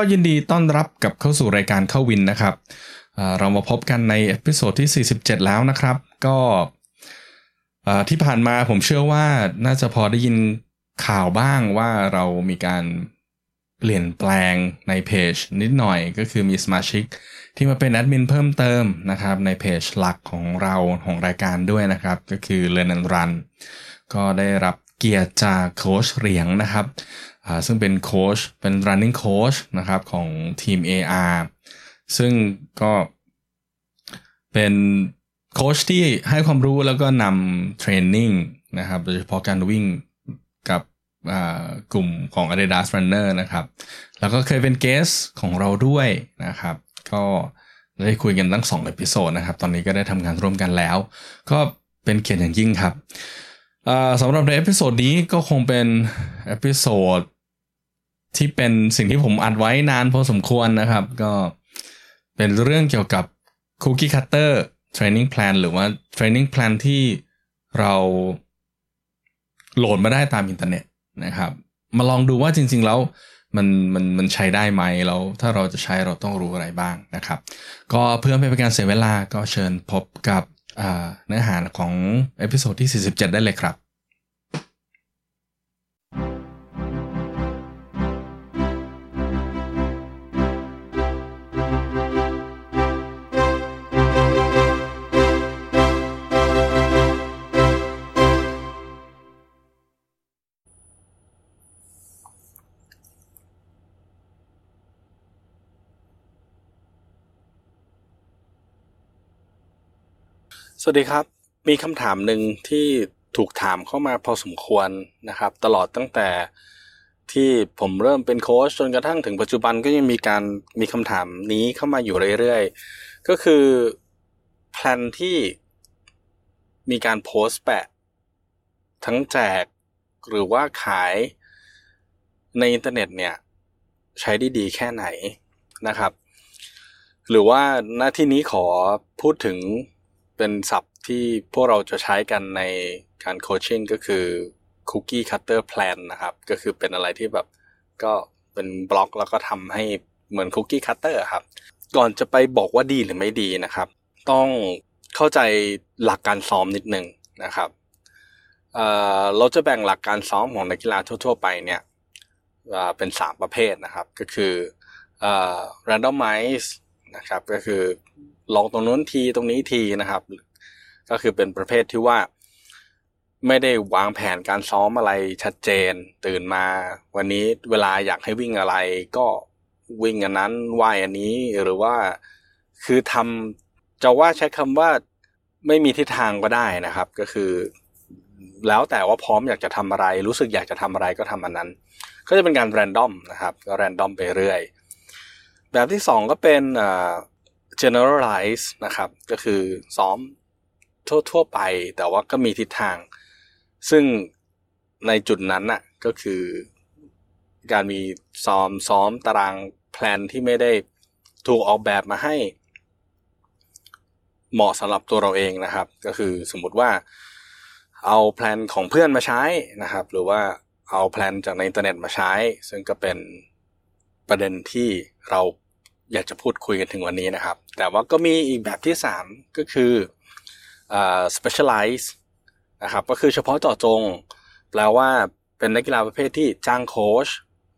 ก็ยินดีต้อนรับกับเข้าสู่รายการเข้าวินนะครับ เรามาพบกันใน episode ที่ 47 แล้วนะครับ ก็ที่ผ่านมาผมเชื่อว่าน่าจะพอได้ยินข่าวบ้างว่าเรามีการเปลี่ยนแปลงในเพจนิดหน่อยก็คือมีสมาชิกที่มาเป็นแอดมินเพิ่มเติมนะครับ ในเพจหลักของเราของรายการด้วยนะครับ ก็คือ Learn and Run ก็ได้รับเกียรติจากโค้ชเหรียงนะครับ ซึ่งเป็นโค้ชเป็น running coach นะครับของทีม AR ซึ่งก็เป็นโค้ชที่ให้ความรู้แล้วก็นำ training นะครับโดยเฉพาะการวิ่งกับกลุ่มของ Adidas Runner นะครับ แล้วก็เคยเป็น guest ของเราด้วยนะครับ ก็ได้คุยกันตั้งสอง episode นะครับ ตอนนี้ก็ได้ทำงานร่วมกันแล้ว ก็เป็นเกียรติอย่างยิ่งครับสำหรับใน episode นี้ก็คงเป็น episode ที่เป็นสิ่งที่ผมอัดไว้นานพอสมควรนะครับ ก็เป็นเรื่องเกี่ยวกับ Cookie Cutter Training Plan หรือว่า Training Plan ที่เราโหลดมาได้ตามอินเทอร์เน็ตนะครับ มาลองดูว่าจริง ๆ แล้วมันมันมันใช้ได้ไหมแล้วถ้าเราจะใช้เราต้องรู้อะไรบ้างนะครับ ก็เพื่อไม่เป็นการเสียเวลาก็เชิญพบกับเนื้อหาของเอพิโซดที่ 47 ได้เลยครับ สวัสดีครับ มีคำถามหนึ่งที่ถูกถามเข้ามาพอสมควรนะครับ ตลอดตั้งแต่ที่ผมเริ่มเป็นโค้ชจนกระทั่งถึงปัจจุบันก็ยังมีการมีคำถามนี้เข้ามาอยู่เรื่อยๆ ก็คือ plan ที่มีการโพสต์แปะ ทั้งแจกหรือว่าขายในอินเทอร์เน็ตเนี่ย ใช้ได้ดีแค่ไหนนะครับ หรือว่าหน้าที่นี้ขอพูดถึง เป็นศัพท์ที่พวกเราจะใช้กันในการโคชชิ่งก็คือ Cookie Cutter Plan นะครับ ก็คือเป็นอะไรที่แบบก็เป็นบล็อกแล้วก็ทำให้เหมือน Cookie Cutter ครับ ก่อนจะไปบอกว่าดีหรือไม่ดีนะครับ ต้องเข้าใจหลักการซ้อมนิดนึงนะครับเเราจะแบ่งหลักการซ้อมของนักกีฬาทั่ว ๆ ไปเนี่ยเเป็นสามประเภทนะครับ ก็คือออ randomize นะครับ ก็คือ ลองตรงนู้นทีตรงนี้ทีนะครับ ก็คือเป็นประเภทที่ว่าไม่ได้วางแผนการซ้อมอะไรชัดเจน ตื่นมา วันนี้เวลาอยากให้วิ่งอะไร ก็วิ่งอันนั้นว่ายอันนี้หรือว่าคือทำจะว่าใช้คำว่าไม่มีทิศทางก็ได้นะครับ ก็คือ แล้วแต่ว่าพร้อมอยากจะทำอะไร รู้สึกอยากจะทำอะไรก็ทำอันนั้น ก็จะเป็นการแรนดอมนะครับ ก็แรนดอมไปเรื่อย แบบที่สองก็เป็น generalize นะครับ ก็คือซ้อมทั่วๆไป แต่ว่าก็มีทิศทาง ซึ่งในจุดนั้นน่ะก็คือการมีซ้อมซ้อมตารางแพลนที่ไม่ได้ถูกออกแบบมาให้ เหมาะสำหรับตัวเราเองนะครับ ก็คือสมมติว่าเอา plan ของเพื่อนมาใช้นะครับ หรือว่าเอา plan จากในอินเทอร์เน็ตมาใช้ ซึ่งก็เป็นประเด็นที่เรา อยากจะพูดคุยกันถึงวันนี้นะครับ แต่ว่าก็มีอีกแบบที่ 3 ก็คือ specialize นะครับ ก็คือเฉพาะเจาะจง แปลว่าเป็นนักกีฬาประเภทที่จ้างโค้ช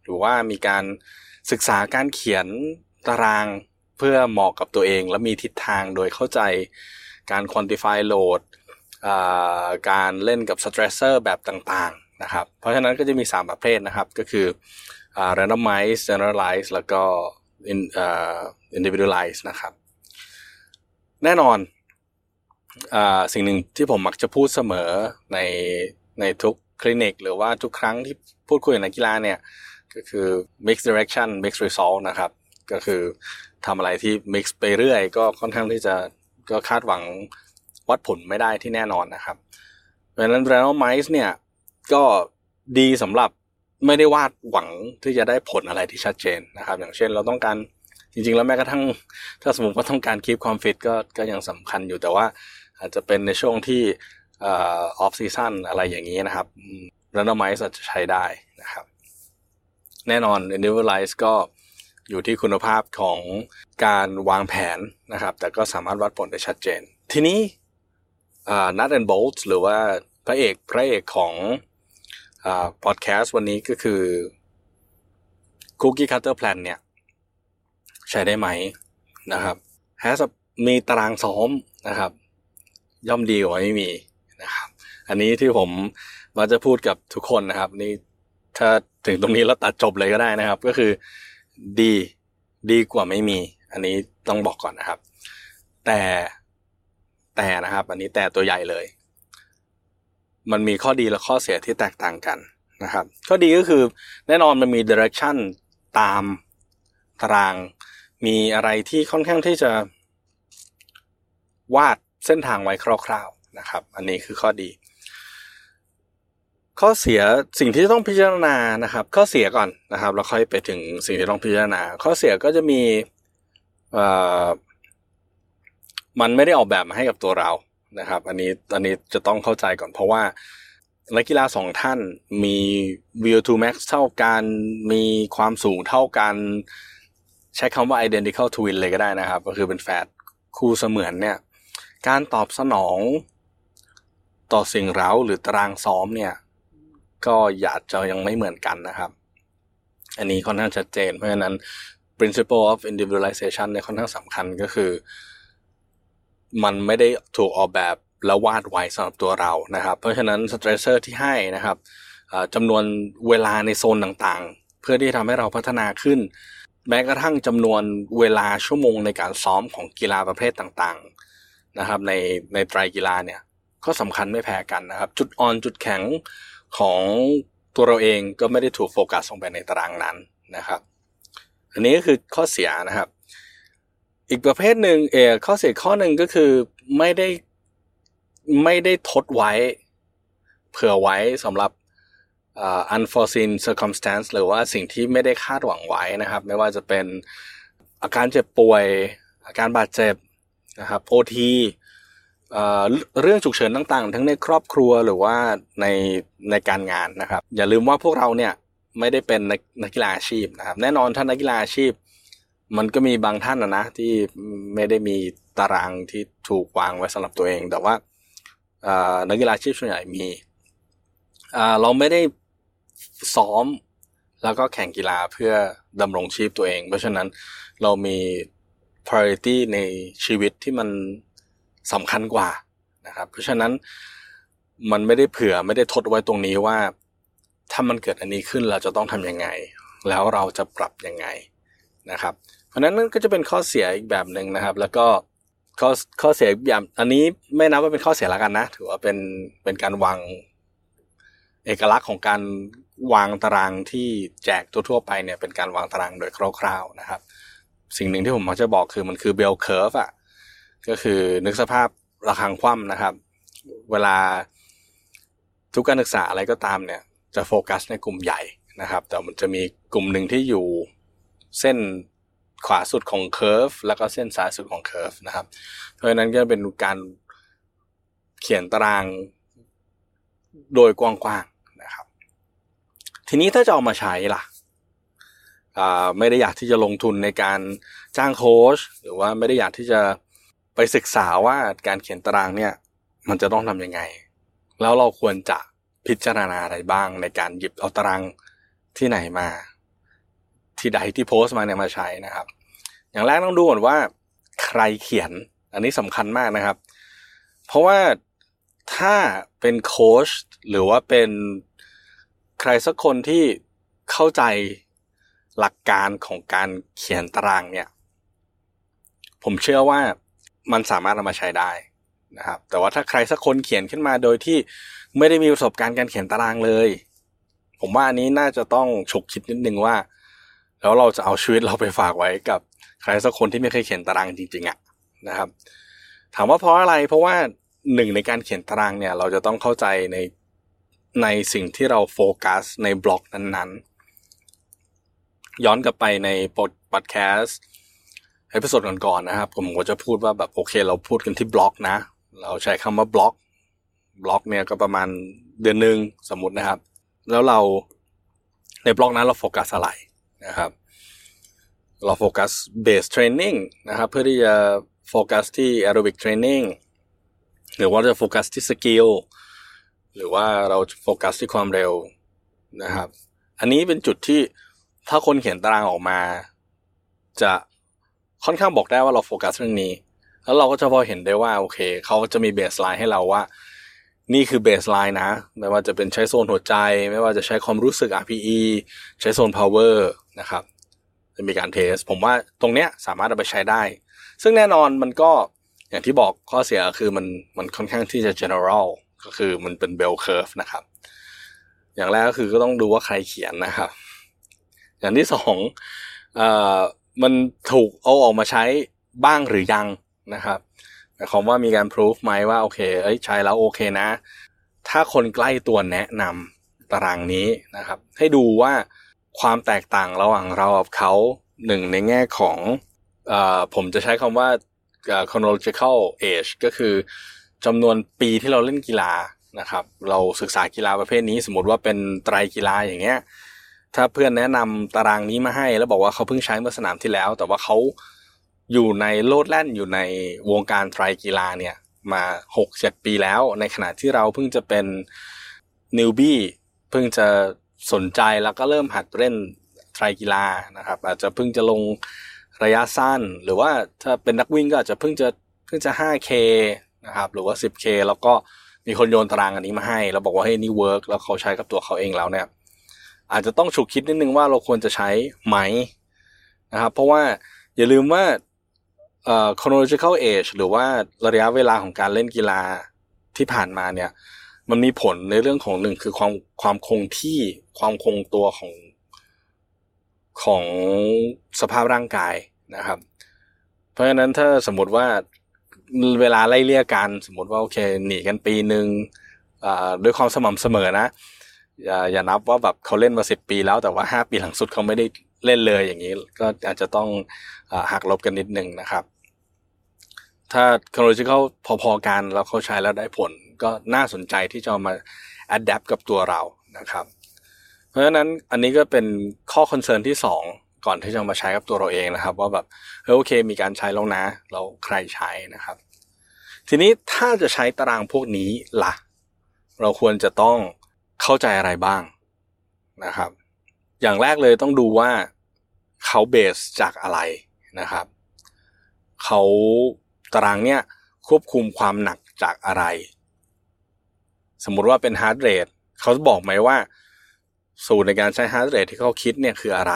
หรือว่ามีการศึกษาการเขียนตารางเพื่อเหมาะกับตัวเอง และมีทิศทางโดยเข้าใจการ quantify load การเล่นกับ stressor แบบต่างๆนะครับ เพราะฉะนั้นก็จะมี 3 ประเภทนะครับ ก็คือ randomize generalize แล้วก็ individualize นะครับ แน่นอนอสิ่งหนึ่งที่ผมมักจะพูดเสมอในในทุกคลินิก หรือว่าทุกครั้งที่พูดคุยกับนักกีฬาเนี่ย ก็คือ mix direction mix result นะครับ ก็คือทำอะไรที่ mix ไปเรื่อย ก็ค่อนข้างที่จะก็คาดหวังวัดผลไม่ได้ที่แน่นอนนะครับเพราะฉะนั้น randomize เนี่ยก็ดีสำหรับ ไม่ได้วาดหวังที่จะได้ผลอะไรที่ชัดเจนนะครับ อย่างเช่นเราต้องการจริง ๆ แล้วแม้กระทั่ง ถ้าสมมติว่าต้องการคีบความฟิตก็ก็ยังสำคัญอยู่แต่ว่า อาจจะเป็นในช่วงที่off season อะไรอย่างนี้นะครับ randomize อาจะใช้ได้นะครับ แน่นอน individualize ก็อยู่ที่คุณภาพของการวางแผนนะครับ แต่ก็สามารถวัดผลได้ชัดเจน ทีนี้ nut and bolts หรือว่าพระเอกพระเอกของ พอดแคสต์วันนี้ก็คือ Cookie Cutter Plan เนี่ย ใช้ได้ไหมนะครับแฮสมีตารางซ้อมนะครับ ย่อมดีกว่าไม่มีนะครับ อันนี้ที่ผมมาจะพูดกับทุกคนนะครับ นี่ถ้าถึงตรงนี้แล้วตัดจบเลยก็ได้นะครับ ก็คือดีดีกว่าไม่มี อันนี้ต้องบอกก่อนนะครับ แต่แต่นะครับ อันนี้แต่ตัวใหญ่เลย มันมีข้อดีและข้อเสียที่แตกต่างกันนะครับ ข้อดีก็คือแน่นอนมันมี direction ตามตาราง มีอะไรที่ค่อนข้างที่จะวาดเส้นทางไว้คร่าวๆนะครับ อันนี้คือข้อดี ข้อเสียสิ่งที่ต้องพิจารณานะครับ ข้อเสียก่อนนะครับแล้วค่อยไปถึงสิ่งที่ต้องพิจารณา ข้อเสียก็จะมีเอ่อมันไม่ได้ออกแบบมาให้กับตัวเรา นะครับ อันนี้อันนี้จะต้องเข้าใจก่อนเพราะว่านักกีฬาสองท่านมี view to max เท่ากันมีความสูงเท่ากัน ใช้คำว่า identical twin เลยก็ได้นะครับ ก็คือเป็นแฝดคู่เสมือนเนี่ย การตอบสนองต่อสิ่งเร้าหรือตารางซ้อมเนี่ย ก็อยากจะยังไม่เหมือนกันนะครับ อันนี้ค่อนข้างชัดเจนเพราะฉะนั้น principle of individualization เนี่ยค่อนข้างสำคัญก็คือ มันไม่ได้ถูกออกแบบแล้ววาดไว้สำหรับตัวเรานะครับ เพราะฉะนั้น stressor ที่ให้นะครับจำนวนเวลาในโซนต่างๆ เพื่อที่ทำให้เราพัฒนาขึ้น แม้กระทั่งจำนวนเวลาชั่วโมงในการซ้อมของกีฬาประเภทต่างๆนะครับในในไตรกีฬาเนี่ยก็สำคัญไม่แพ้กันนะครับ จุดอ่อนจุดแข็งของตัวเราเองก็ไม่ได้ถูกโฟกัสลงไปในตารางนั้นนะครับ อันนี้ก็คือข้อเสียนะครับ อีกประเภทหนึ่งเออข้อเสียข้อหนึ่งก็คือไม่ได้ไม่ได้ทดไว้ เผื่อไว้สำหรับ uh, unforeseen circumstance หรือว่าสิ่งที่ไม่ได้คาดหวังไว้นะครับ ไม่ว่าจะเป็นอาการเจ็บป่วย อาการบาดเจ็บนะครับโอทีเรื่องฉุกเฉินต่างๆ ทั้งในครอบครัวหรือว่าในในการงานนะครับ อย่าลืมว่าพวกเราเนี่ยไม่ได้เป็นนักนักกีฬาอาชีพนะครับ แน่นอนถ้านักกีฬาอาชีพ มันก็มีบางท่านนะนะที่ไม่ได้มีตารางที่ถูกวางไว้สำหรับตัวเอง แต่ว่านักกีฬาชีพส่วนใหญ่มีเราไม่ได้ซ้อมแล้วก็แข่งกีฬาเพื่อดำรงชีพตัวเอง เพราะฉะนั้นเรามี priority ในชีวิตที่มันสำคัญกว่านะครับ เพราะฉะนั้นมันไม่ได้เผื่อไม่ได้ทดไว้ตรงนี้ว่า ถ้ามันเกิดอันนี้ขึ้นเราจะต้องทำยังไง แล้วเราจะปรับยังไงนะครับ เพราะนั้นนั่นก็จะเป็นข้อเสียอีกแบบหนึ่งนะครับ แล้วก็ข้อข้อเสียอย่างอันนี้ไม่นับว่าเป็นข้อเสียละกันนะ ถือว่าเป็นเป็นการวางเอกลักษณ์ของการวางตารางที่แจกทั่วๆไปเนี่ยเป็นการวางตารางโดยคร่าวๆนะครับ สิ่งหนึ่งที่ผมมักจะบอกคือมันคือเบลเคอร์ฟอะก็คือนึกสภาพระฆังคว่ำนะครับ เวลาทุกการศึกษาอะไรก็ตามเนี่ย จะโฟกัสในกลุ่มใหญ่นะครับ แต่มันจะมีกลุ่มหนึ่งที่อยู่เส้น ขวาสุดของ curve แล้วก็เส้นซ้ายสุดของ curve นะครับ เพราะฉะนั้นก็เป็นการเขียนตารางโดยกว้างๆนะครับ ทีนี้ถ้าจะเอามาใช้ล่ะไม่ได้อยากที่จะลงทุนในการจ้างโค้ชหรือว่าไม่ได้อยากที่จะไปศึกษาว่าการเขียนตารางเนี่ย มันจะต้องทำยังไง แล้วเราควรจะพิจารณาอะไรบ้างในการหยิบเอาตารางที่ไหนมา ที่ใดที่โพสต์มาเนี่ยมาใช้นะครับ อย่างแรกต้องดูก่อนว่า ใครเขียน อันนี้สำคัญมากนะครับ เพราะว่าถ้าเป็นโค้ชหรือว่าเป็นใครสักคนที่เข้าใจหลักการของการเขียนตารางเนี่ย ผมเชื่อว่ามันสามารถเอามาใช้ได้นะครับ แต่ว่าถ้าใครสักคนเขียนขึ้นมาโดยที่ไม่ได้มีประสบการณ์การเขียนตารางเลย ผมว่าอันนี้น่าจะต้องฉกคิดนิดนึงว่า แล้วเราจะเอาชีวิตเราไปฝากไว้กับใครสักคนที่ไม่เคยเขียนตารางจริง ๆอะนะครับ ถามว่าเพราะอะไรเพราะว่าหนึ่งในการเขียนตารางเนี่ย เราจะต้องเข้าใจในในสิ่งที่เราโฟกัสในบล็อกนั้นๆ ย้อนกลับไปในพอดแคสต์ episode ก่อนๆนะครับ ผมก็จะพูดว่าแบบโอเค เราพูดกันที่บล็อกนะ เราใช้คำว่าบล็อกบล็อกเนี่ยก็ประมาณเดือนหนึ่งสมมตินะครับ แล้วเราในบล็อกนั้นเราโฟกัสอะไร นะครับ เราโฟกัส base trainingนะครับ เพื่อที่จะโฟกัสที่ aerobic training หรือว่าจะโฟกัสที่ skill หรือว่าเราโฟกัสที่ความเร็วนะครับ อันนี้เป็นจุดที่ถ้าคนเขียนตารางออกมา จะค่อนข้างบอกได้ว่าเราโฟกัสเรื่องนี้ แล้วเราก็จะพอเห็นได้ว่าโอเคเขาจะมี baseline ให้เราว่า นี่คือเบสไลน์นะ ไม่ว่าจะเป็นใช้โซนหัวใจ ไม่ว่าจะใช้ความรู้สึก RPE ใช้โซน power นะครับ จะมีการเทส ผมว่าตรงเนี้ยสามารถเอาไปใช้ได้ ซึ่งแน่นอนมันก็อย่างที่บอกข้อเสียคือมันมันค่อนข้างที่จะ general ก็คือมันเป็น bell curve นะครับ อย่างแรกก็คือก็ต้องดูว่าใครเขียนนะครับ อย่างที่สองเอ่อมันถูกเอาออกมาใช้บ้างหรือยังนะครับหมายความว่ามีการพิสูจไหมว่าโอเคเอ้ยใช้แล้วโอเคนะ ถ้าคนใกล้ตัวแนะนำตารางนี้นะครับ ให้ดูว่า ความแตกต่างระหว่างเรากับเขาหนึ่งในแง่ของอผมจะใช้คำว่า chronological age ก็คือจำนวนปีที่เราเล่นกีฬานะครับ เราศึกษากีฬาประเภทนี้ สมมติว่าเป็นไตรกีฬาอย่างเงี้ยถ้าเพื่อนแนะนำตารางนี้มาให้ แล้วบอกว่าเขาเพิ่งใช้เมื่อสนามที่แล้ว แต่ว่าเขาอยู่ในโลดแล่นอยู่ในวงการไตรกีฬาเนี่ยมาหกเจ็ดปีแล้ว ในขณะที่เราเพิ่งจะเป็นนิวบี้เพิ่งจะ สนใจแล้วก็เริ่มหัดเล่นไตรกีฬานะครับ อาจจะเพิ่งจะลงระยะสั้น หรือว่าถ้าเป็นนักวิ่งก็อาจจะเพิ่งจะเพิ่งจะ 5K นะครับหรือว่า 10K แล้วก็มีคนโยนตารางอันนี้มาให้ แล้วบอกว่าให้นี่เวิร์กแล้วเขาใช้กับตัวเขาเองแล้วเนี่ยอาจจะต้องฉุกคิดนิดนึงว่าเราควรจะใช้ไหมนะครับเพราะว่าอย่าลืมว่าเอ่อ chronological age หรือว่าระยะเวลาของการเล่นกีฬาที่ผ่านมาเนี่ย มันมีผลในเรื่องของหนึ่งคือความความคงที่ความคงตัวของของสภาพร่างกายนะครับ เพราะฉะนั้นถ้าสมมติว่าเวลาไล่เลี่ยกัน สมมติว่าโอเคหนีกันปีหนึ่งด้วยความสม่ำเสมอนะอย่าอย่านับว่าแบบเขาเล่นมาสิบปีแล้วแต่ว่าห้าปีหลังสุดเขาไม่ได้เล่นเลยอย่างนี้ ก็อาจจะต้องอหักลบกันนิดนึงนะครับ ถ้า chronological พอๆกันแล้วเขาใช้แล้วได้ผล ก็น่าสนใจที่จะมา adapt กับตัวเรานะครับ เพราะฉะนั้นอันนี้ก็เป็นข้อคอนเซิร์นที่สองก่อนที่จะมาใช้กับตัวเราเองนะครับ ว่าแบบเฮ้ยโอเค มีการใช้แล้วนะ เราใครใช้นะครับ ทีนี้ถ้าจะใช้ตารางพวกนี้ล่ะ เราควรจะต้องเข้าใจอะไรบ้างนะครับ อย่างแรกเลยต้องดูว่าเขา base จากอะไรนะครับเขาตารางเนี้ยควบคุมความหนักจากอะไร สมมุติว่าเป็น heart rate เขาจะบอกไหมว่า สูตรในการใช้ heart rate ที่เขาคิดเนี่ยคืออะไร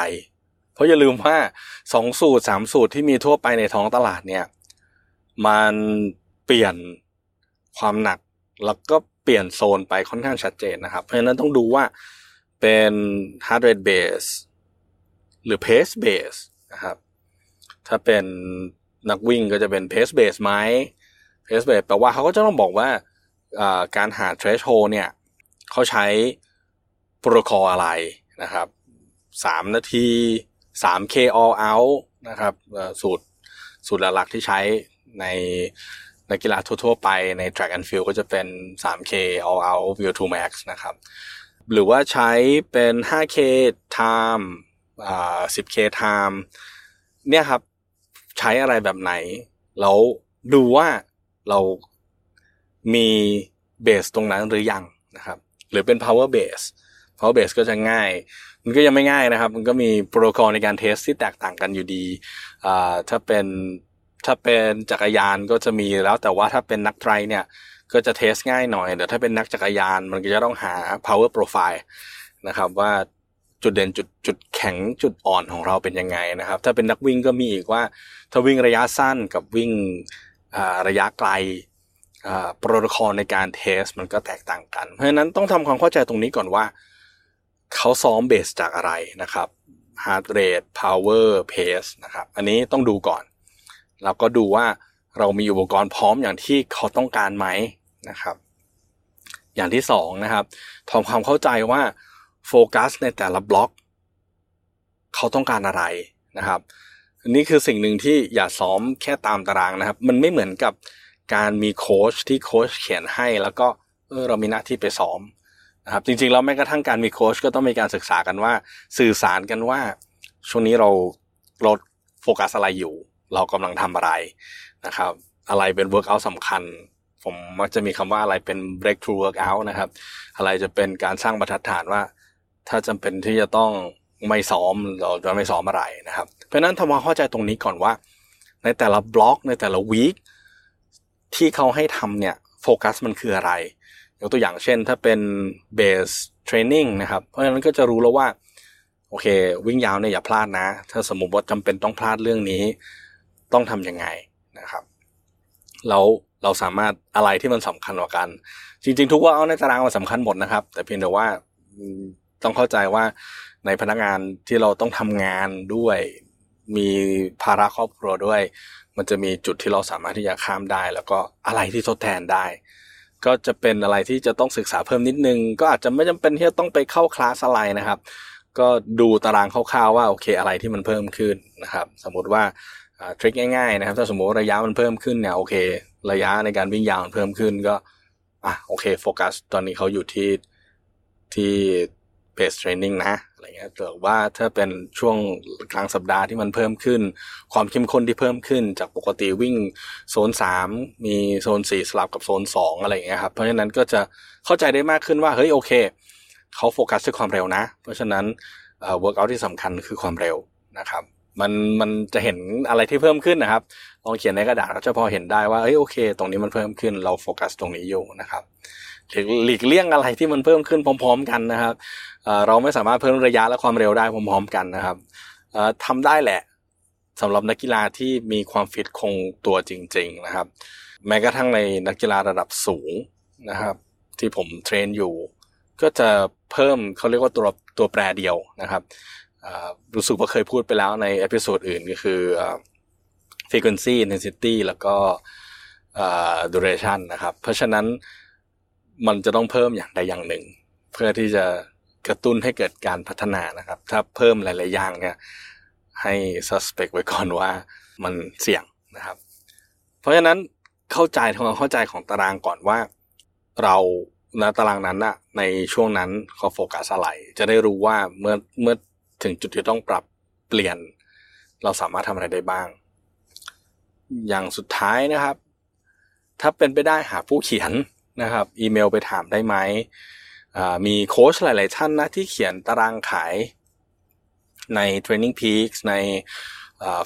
เพราะอย่าลืมว่าสองสูตรสามสูตรที่มีทั่วไปในท้องตลาดเนี่ย มันเปลี่ยนความหนักแล้วก็เปลี่ยนโซนไปค่อนข้างชัดเจนนะครับ เพราะฉะนั้นต้องดูว่าเป็น heart rate base หรือ pace base นะครับ ถ้าเป็นนักวิ่งก็จะเป็น pace base ไหม pace base แปลว่าเขาก็จะต้องบอกว่า การหา threshold เนี่ยเขาใช้โปรโตคอลอะไรนะครับสามนาทีสาม K all out นะครับสูตรสูตรหลักๆที่ใช้ในนักกีฬาทั่วๆไปใน track and field ก็จะเป็น 3K all out VO2 max นะครับ หรือว่าใช้เป็น 5K time อ่า 10K time เนี่ยครับ ใช้อะไรแบบไหน แล้วดูว่าเรา มีเบสตรงนั้นหรือยังนะครับ หรือเป็น power base power base ก็จะง่าย มันก็ยังไม่ง่ายนะครับ มันก็มีโปรโตคอลในการเทสที่แตกต่างกันอยู่ดีอ่าถ้าเป็นถ้าเป็นจักรยานก็จะมีแล้วแต่ว่าถ้าเป็นนักไตรเนี่ยก็จะเทสง่ายหน่อยแต่ถ้าเป็นนักจักรยานมันก็จะต้องหา power profile นะครับว่าจุดเด่นจุดจุดแข็งจุดอ่อนของเราเป็นยังไงนะครับ ถ้าเป็นนักวิ่งก็มีอีกว่า ถ้าวิ่งระยะสั้นกับวิ่งระยะไกล โปรโตคอลในการเทสมันก็แตกต่างกัน เพราะฉะนั้นต้องทำความเข้าใจตรงนี้ก่อนว่า เขาซ้อมเบสจากอะไรนะครับ heart rate power pace นะครับ อันนี้ต้องดูก่อน แล้วก็ดูว่าเรามีอุปกรณ์พร้อมอย่างที่เขาต้องการไหมนะครับ อย่างที่สองนะครับทำความเข้าใจว่าโฟกัสในแต่ละบล็อก เขาต้องการอะไรนะครับนนี้คือสิ่งหนึ่งที่อย่าซ้อมแค่ตามตารางนะครับ มันไม่เหมือนกับ การมีโค้ชที่โค้ชเขียนให้แล้วก็เออเรามีหน้าที่ไปซ้อมนะครับจริงๆแล้วแม้กระทั่งการมีโค้ชก็ต้องมีการศึกษากันว่า สื่อสารกันว่า ช่วงนี้เราเราโฟกัสอะไรอยู่ เรากำลังทำอะไรนะครับ อะไรเป็น workout สำคัญ ผมมักจะมีคำว่าอะไรเป็น breakthrough workout นะครับ อะไรจะเป็นการสร้างบรรทัดฐานว่า ถ้าจำเป็นที่จะต้องไม่ซ้อมเราจะไม่ซ้อมอะไรนะครับ เพราะนั้นทำความเข้าใจตรงนี้ก่อนว่า ในแต่ละบล็อกในแต่ละวีค ที่เขาให้ทำเนี่ยโฟกัสมันคืออะไรยกตัวอย่างเช่น ถ้าเป็นเบสเทรนนิ่งนะครับ เพราะฉะนั้นก็จะรู้แล้วว่า โอเค วิ่งยาวเนี่ยอย่าพลาดนะ ถ้าสมมุติว่าจำเป็นต้องพลาดเรื่องนี้ ต้องทำยังไงนะครับแล้วเราสามารถอะไรที่มันสำคัญกว่ากัน จริง ๆ ทุกว่าเอาในตารางมันสำคัญหมดนะครับ แต่เพียงแต่ว่าต้องเข้าใจว่าในพนักงานที่เราต้องทำงานด้วย มีภาระครอบครัวด้วย มันจะมีจุดที่เราสามารถที่จะข้ามได้ แล้วก็อะไรที่ทดแทนได้ ก็จะเป็นอะไรที่จะต้องศึกษาเพิ่มนิดนึง ก็อาจจะไม่จำเป็นที่จะต้องไปเข้าคลาสอะไรนะครับ ก็ดูตารางคร่าวๆว่าโอเคอะไรที่มันเพิ่มขึ้นนะครับ สมมติว่าทริคง่ายๆนะครับถ้าสมมติระยะมันเพิ่มขึ้นเนี่ยโอเค ระยะในการวิ่งยาวมันเพิ่มขึ้นก็อะโอเคโฟกัสตอนนี้เขาอยู่ที่ที่ pace training นะ อะไรเงี้ยหรือว่าถ้าเป็นช่วงกลางสัปดาห์ที่มันเพิ่มขึ้น ความเข้มข้นที่เพิ่มขึ้น จากปกติวิ่งโซนสามมีโซนสี่สลับกับโซนสองอะไรเงี้ยครับเพราะฉะนั้นก็จะเข้าใจได้มากขึ้นว่าเฮ้ยโอเคเขาโฟกัสที่ความเร็วนะ เพราะฉะนั้น workout ที่สำคัญคือความเร็วนะครับมันมันจะเห็นอะไรที่เพิ่มขึ้นนะครับลองเขียนในกระดาษก็จะพอเห็นได้ว่าเฮ้ยโอเค ตรงนี้มันเพิ่มขึ้นเราโฟกัสตรงนี้อยู่นะครับ หลีกเลี่ยงอะไรที่มันเพิ่มขึ้นพร้อม ๆ กันนะครับเราไม่สามารถเพิ่มระยะและความเร็วได้พร้อม ๆ กันนะครับทำได้แหละสำหรับนักกีฬาที่มีความฟิตคงตัวจริง ๆนะครับ แม้กระทั่งในนักกีฬาระดับสูงนะครับ ที่ผม train อยู่ ก็จะเพิ่มเขาเรียกว่าตัวตัวแปรเดียวนะครับรู้สึกว่าเคยพูดไปแล้วใน episode อื่นก็คือ frequency intensity แล้วก็ duration นะครับ เพราะฉะนั้น มันจะต้องเพิ่มอย่างใดอย่างหนึ่ง เพื่อที่จะกระตุ้นให้เกิดการพัฒนานะครับ ถ้าเพิ่มหลาย ๆ อย่างเนี่ยให้ suspect ไว้ก่อนว่ามันเสี่ยงนะครับ เพราะฉะนั้นเข้าใจทำความเข้าใจของตารางก่อนว่า เราณตารางนั้นอะในช่วงนั้นเขาโฟกัสอะไรจะได้รู้ว่าเมื่อเมื่อถึงจุดที่ต้องปรับเปลี่ยน เราสามารถทำอะไรได้บ้าง อย่างสุดท้ายนะครับ ถ้าเป็นไปได้หาผู้เขียน นะครับ อีเมลไปถามได้ไหมมีโค้ชหลาย ๆ ท่านนะที่เขียนตารางขายใน Training Peaks ใน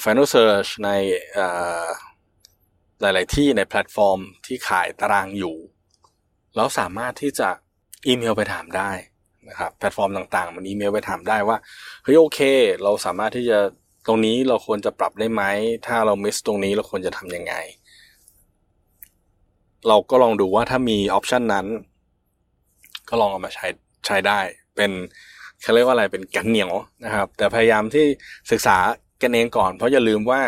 Final Surge ในหลาย ๆ ที่ในแพลตฟอร์มที่ขายตารางอยู่ แล้วสามารถที่จะอีเมลไปถามได้นะครับแพลตฟอร์มต่าง ๆ มันอีเมลไปถามได้ว่าเฮ้ยโอเค เราสามารถที่จะตรงนี้เราควรจะปรับได้ไหม ถ้าเรามิสตรงนี้เราควรจะทำยังไง เราก็ลองดูว่าถ้ามีออปชันนั้น ก็ลองเอามาใช้ใช้ได้ เป็นเขาเรียกว่าอะไรเป็นกันเหนียวนะครับ แต่พยายามที่ศึกษากันเองก่อน เพราะอย่าลืมว่า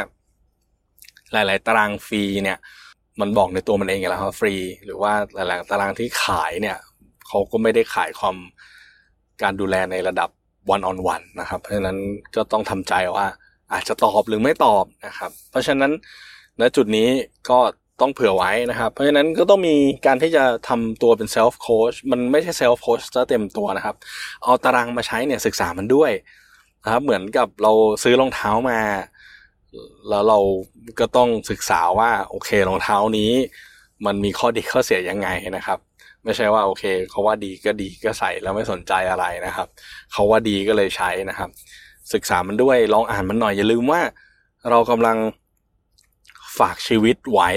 หลาย ๆ ตารางฟรีเนี่ย มันบอกในตัวมันเองอยู่แล้วครับฟรี หรือว่าหลาย ๆ ตารางที่ขายเนี่ยเขาก็ไม่ได้ขายความการดูแลในระดับวันออนวันนะครับ เพราะฉะนั้นก็ต้องทำใจว่าอาจจะตอบหรือไม่ตอบนะครับ เพราะฉะนั้นณจุดนี้ก็ ต้องเผื่อไว้นะครับ เพราะฉะนั้นก็ต้องมีการที่จะทำตัวเป็นเซลฟ์โค้ชมันไม่ใช่เซลฟ์โค้ชจะเต็มตัวนะครับ เอาตารางมาใช้เนี่ยศึกษามันด้วยนะครับเหมือนกับเราซื้อรองเท้ามา แล้วเราก็ต้องศึกษาว่าโอเครองเท้านี้ มันมีข้อดีข้อเสียยังไงนะครับ ไม่ใช่ว่าโอเคเขาว่าดีก็ดีก็ใส่แล้วไม่สนใจอะไรนะครับเขาว่าดีก็เลยใช้นะครับ ศึกษามันด้วยลองอ่านมันหน่อยอย่าลืมว่า เรากำลังฝากชีวิตไว้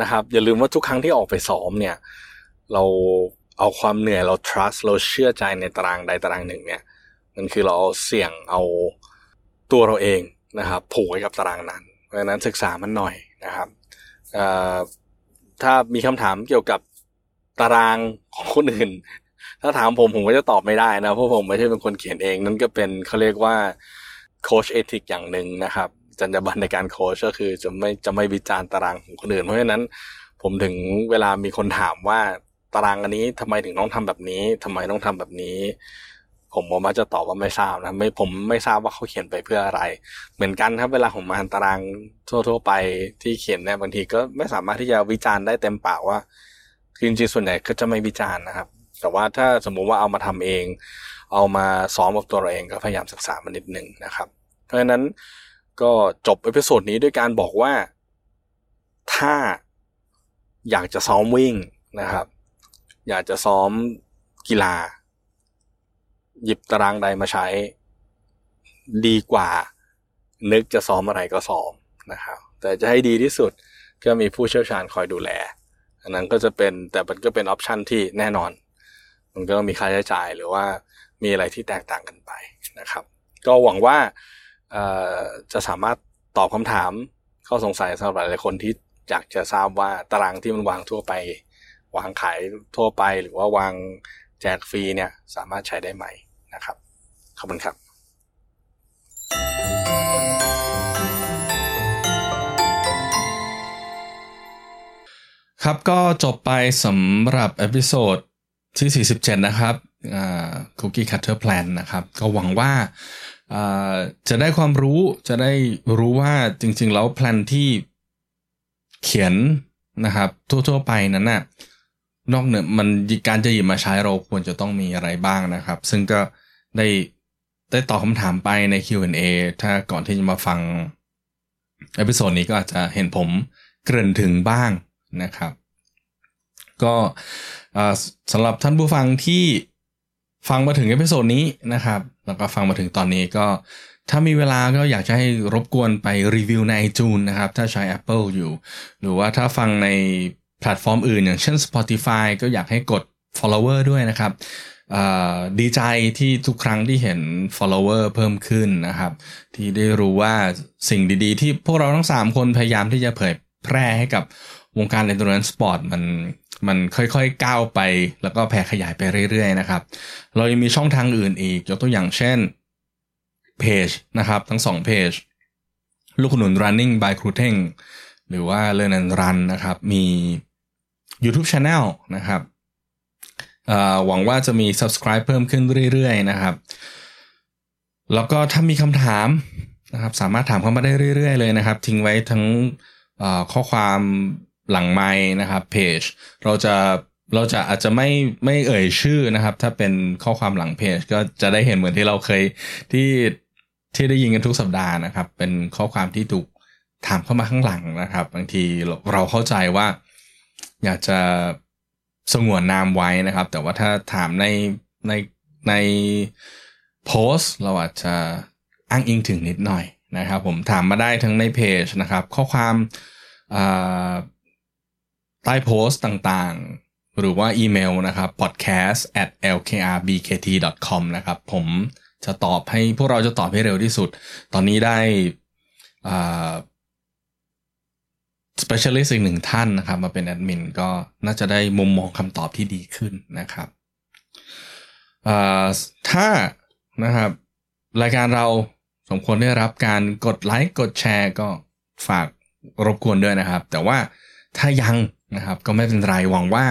นะครับ อย่าลืมว่าทุกครั้งที่ออกไปซ้อมเนี่ย เราเอาความเหนื่อยเรา trust เราเชื่อใจในตารางใดตารางหนึ่งเนี่ย มันคือเราเอาเสี่ยงเอาตัวเราเองนะครับผูกไว้กับตารางนั้น เพราะฉะนั้นศึกษามันหน่อยนะครับถ้ามีคำถามเกี่ยวกับตารางของคนอื่น ถ้าถามผมผมก็จะตอบไม่ได้นะเพราะผมไม่ใช่เป็นคนเขียนเอง นั่นก็เป็นเขาเรียกว่าโคชเอทิกอย่างหนึ่งนะครับ จรรยาบรรณในการโคชก็คือจะไม่จะไม่วิจารณ์ตารางของคนอื่น เพราะฉะนั้น ผมถึงเวลามีคนถามว่าตารางอันนี้ทำไมถึงต้องทำแบบนี้ทำไมต้องทำแบบนี้ ผมผมมักจะตอบว่าไม่ทราบนะไม่ผมไม่ทราบว่าเขาเขียนไปเพื่ออะไร เหมือนกันครับเวลาผมมาอ่านตารางทั่ว ๆ ไปที่เขียนเนี่ยบางทีก็ไม่สามารถที่จะวิจารณ์ได้เต็มปากว่าคือจริงๆส่วนใหญ่ก็จะไม่วิจารณ์นะครับ แต่ว่าถ้าสมมุติว่าเอามาทำเอง เอามาซ้อมกับตัวเราเองก็พยายามศึกษามันนิดนึงนะครับ เพราะฉะนั้น ก็จบ episode นี้ด้วยการบอกว่า ถ้าอยากจะซ้อมวิ่งนะครับ อยากจะซ้อมกีฬา หยิบตารางใดมาใช้ ดีกว่า นึกจะซ้อมอะไรก็ซ้อมนะครับ แต่จะให้ดีที่สุดก็มีผู้เชี่ยวชาญคอยดูแล อันนั้นก็จะเป็นแต่มันก็เป็นออปชันที่แน่นอน มันก็มีค่าใช้จ่ายหรือว่ามีอะไรที่แตกต่างกันไปนะครับ ก็หวังว่า จะสามารถตอบคำถามข้อสงสัยสำหรับหลายคนที่อยากจะทราบว่าตารางที่มันวางทั่วไป วางขายทั่วไป หรือว่าวางแจกฟรีเนี่ยสามารถใช้ได้ไหมนะครับ ขอบคุณครับ ครับก็จบไปสำหรับ episode ที่ 47 นะครับ Cookie Cutter Plan นะครับ ก็หวังว่า จะได้ความรู้จะได้รู้ว่าจริง ๆ แล้ว plan ที่เขียนนะครับ ทั่ว ๆ ไปนั้นน่ะนอกเหนือมันการจะหยิบมาใช้เราควรจะต้องมีอะไรบ้างนะครับ ซึ่งก็ได้ได้ตอบคำถามไปใน Q&A ถ้าก่อนที่จะมาฟัง episode นี้ก็อาจจะเห็นผมเกริ่นถึงบ้างนะครับ ก็สำหรับท่านผู้ฟังที่ฟังมาถึง episode นี้นะครับ แล้วก็ฟังมาถึงตอนนี้ก็ถ้ามีเวลาก็อยากจะให้รบกวนไปรีวิวใน iTunes นะครับ ถ้าใช้ Apple อยู่ หรือว่าถ้าฟังในแพลตฟอร์มอื่น อย่างเช่น Spotify ก็อยากให้กด follower ด้วยนะครับดีใจที่ทุกครั้งที่เห็น follower เพิ่มขึ้นนะครับ ที่ได้รู้ว่าสิ่งดีๆ ที่พวกเราทั้ง 3 คนพยายามที่จะเผยแพร่ให้กับ วงการ endurance sport มันมันค่อยๆก้าวไป แล้วก็แผ่ขยายไปเรื่อยๆนะครับ เรายังมีช่องทางอื่นอีก ยกตัวอย่างเช่นเพจนะครับทั้งสองเพจลูกหนุน running by ครูเท่งหรือว่า learn and run นะครับ มี YouTube Channel นะครับหวังว่าจะมี subscribe เพิ่มขึ้นเรื่อยๆนะครับ แล้วก็ถ้ามีคำถามนะครับ สามารถถามเข้ามาได้เรื่อยๆเลยนะครับ ทิ้งไว้ทั้งข้อความ หลังไม้นะครับเพจเราจะเราจะอาจจะไม่ไม่เอ่ยชื่อนะครับ ถ้าเป็นข้อความหลังเพจก็จะได้เห็นเหมือนที่เราเคยที่ที่ได้ยินกันทุกสัปดาห์นะครับ เป็นข้อความที่ถูกถามเข้ามาข้างหลังนะครับ บางทีเราเข้าใจว่า อยากจะสงวนนามไว้นะครับ แต่ว่าถ้าถามในในในโพสเราอาจจะอ้างอิงถึงนิดหน่อยนะครับ ผมถามมาได้ทั้งในเพจนะครับ ข้อความ ใต้โพสต์ต่างๆ หรือว่าอีเมลนะครับ podcast at lkrbkt com นะครับ ผมจะตอบให้พวกเราจะตอบให้เร็วที่สุด ตอนนี้ได้ specialist อีกหนึ่งท่านนะครับ มาเป็นแอดมินก็น่าจะได้มุมมองคำตอบที่ดีขึ้นนะครับถ้านะครับรายการเราสมควรได้รับการกดไลค์กดแชร์ก็ฝากรบกวนด้วยนะครับ แต่ว่าถ้ายัง นะครับก็ไม่เป็นไรหวังว่า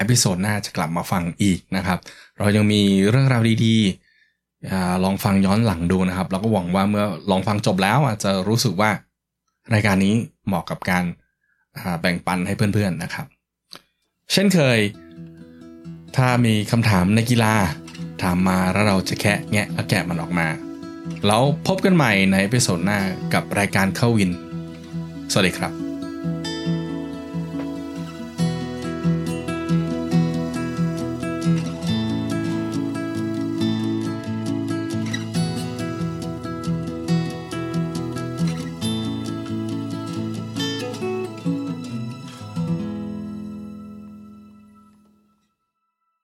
อพิโซดหน้าจะกลับมาฟังอีกนะครับ เรายังมีเรื่องราวดีๆลองฟังย้อนหลังดูนะครับแล้วก็หวังว่าเมื่อลองฟังจบแล้วอาจจะรู้สึกว่ารายการนี้เหมาะกับการแบ่งปันให้เพื่อนๆนะครับ เช่นเคย ถ้ามีคำถามในกีฬาถามมาแล้วเราจะแค่แงะและแกะมันออกมา แล้วพบกันใหม่ในเอพิโซดหน้ากับรายการเข้าวิน สวัสดีครับ